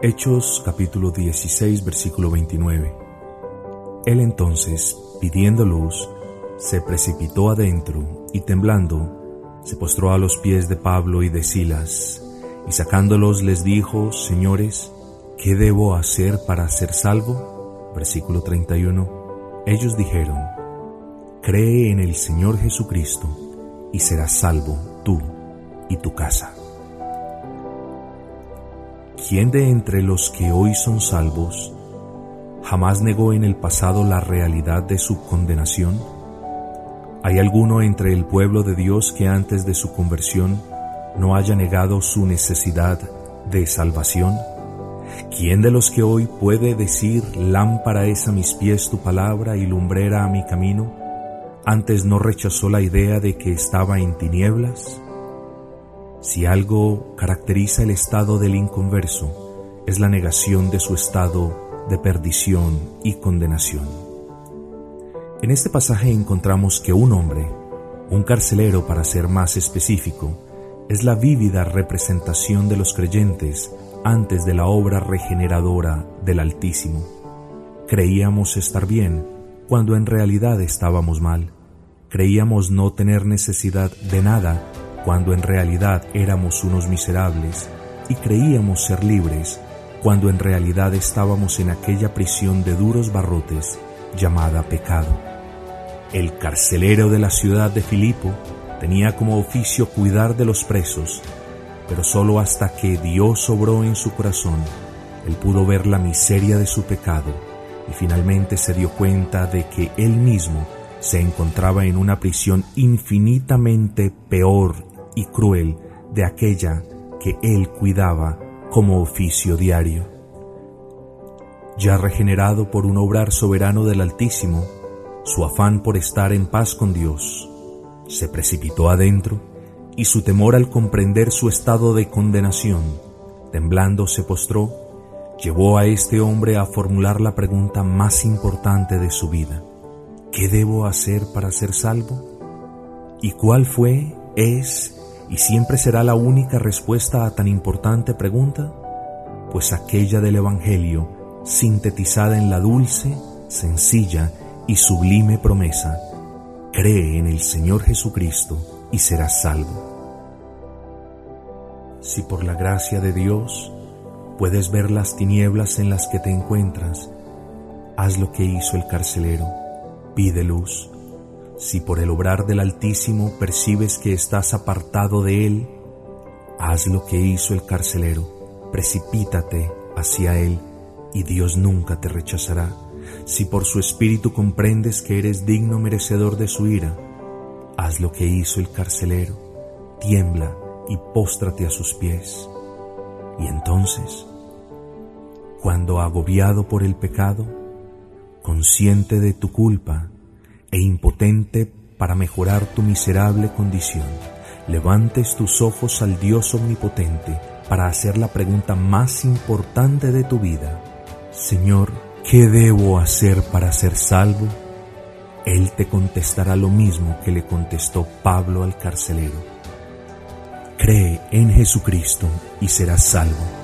Hechos capítulo 16 versículo 29. Él entonces, pidiendo luz, se precipitó adentro y temblando, se postró a los pies de Pablo y de Silas, y sacándolos les dijo, Señores, ¿qué debo hacer para ser salvo? Versículo 31. Ellos dijeron, Cree en el Señor Jesucristo y serás salvo tú y tu casa. ¿Quién de entre los que hoy son salvos jamás negó en el pasado la realidad de su condenación? ¿Hay alguno entre el pueblo de Dios que antes de su conversión no haya negado su necesidad de salvación? ¿Quién de los que hoy puede decir, lámpara es a mis pies tu palabra y lumbrera a mi camino, antes no rechazó la idea de que estaba en tinieblas? Si algo caracteriza el estado del inconverso, es la negación de su estado de perdición y condenación. En este pasaje encontramos que un hombre, un carcelero para ser más específico, es la vívida representación de los creyentes antes de la obra regeneradora del Altísimo. Creíamos estar bien cuando en realidad estábamos mal. Creíamos no tener necesidad de nada cuando en realidad éramos unos miserables y creíamos ser libres cuando en realidad estábamos en aquella prisión de duros barrotes llamada pecado. El carcelero de la ciudad de Filipo tenía como oficio cuidar de los presos, pero sólo hasta que Dios obró en su corazón, él pudo ver la miseria de su pecado y finalmente se dio cuenta de que él mismo se encontraba en una prisión infinitamente peor y cruel de aquella que él cuidaba como oficio diario. Ya regenerado por un obrar soberano del Altísimo, su afán por estar en paz con Dios se precipitó adentro y su temor al comprender su estado de condenación, temblando se postró, llevó a este hombre a formular la pregunta más importante de su vida. ¿Qué debo hacer para ser salvo? ¿Y cuál fue, es y siempre será la única respuesta a tan importante pregunta? Pues aquella del Evangelio, sintetizada en la dulce, sencilla y sublime promesa, cree en el Señor Jesucristo y serás salvo. Si por la gracia de Dios puedes ver las tinieblas en las que te encuentras, haz lo que hizo el carcelero, pide luz si por el obrar del Altísimo percibes que estás apartado de Él, haz lo que hizo el carcelero, precipítate hacia Él y Dios nunca te rechazará. Si por su Espíritu comprendes que eres digno merecedor de su ira, haz lo que hizo el carcelero, tiembla y póstrate a sus pies. Y entonces, cuando agobiado por el pecado, consciente de tu culpa, e impotente para mejorar tu miserable condición, levantes tus ojos al Dios omnipotente para hacer la pregunta más importante de tu vida. Señor, ¿qué debo hacer para ser salvo? Él te contestará lo mismo que le contestó Pablo al carcelero. Cree en Jesucristo y serás salvo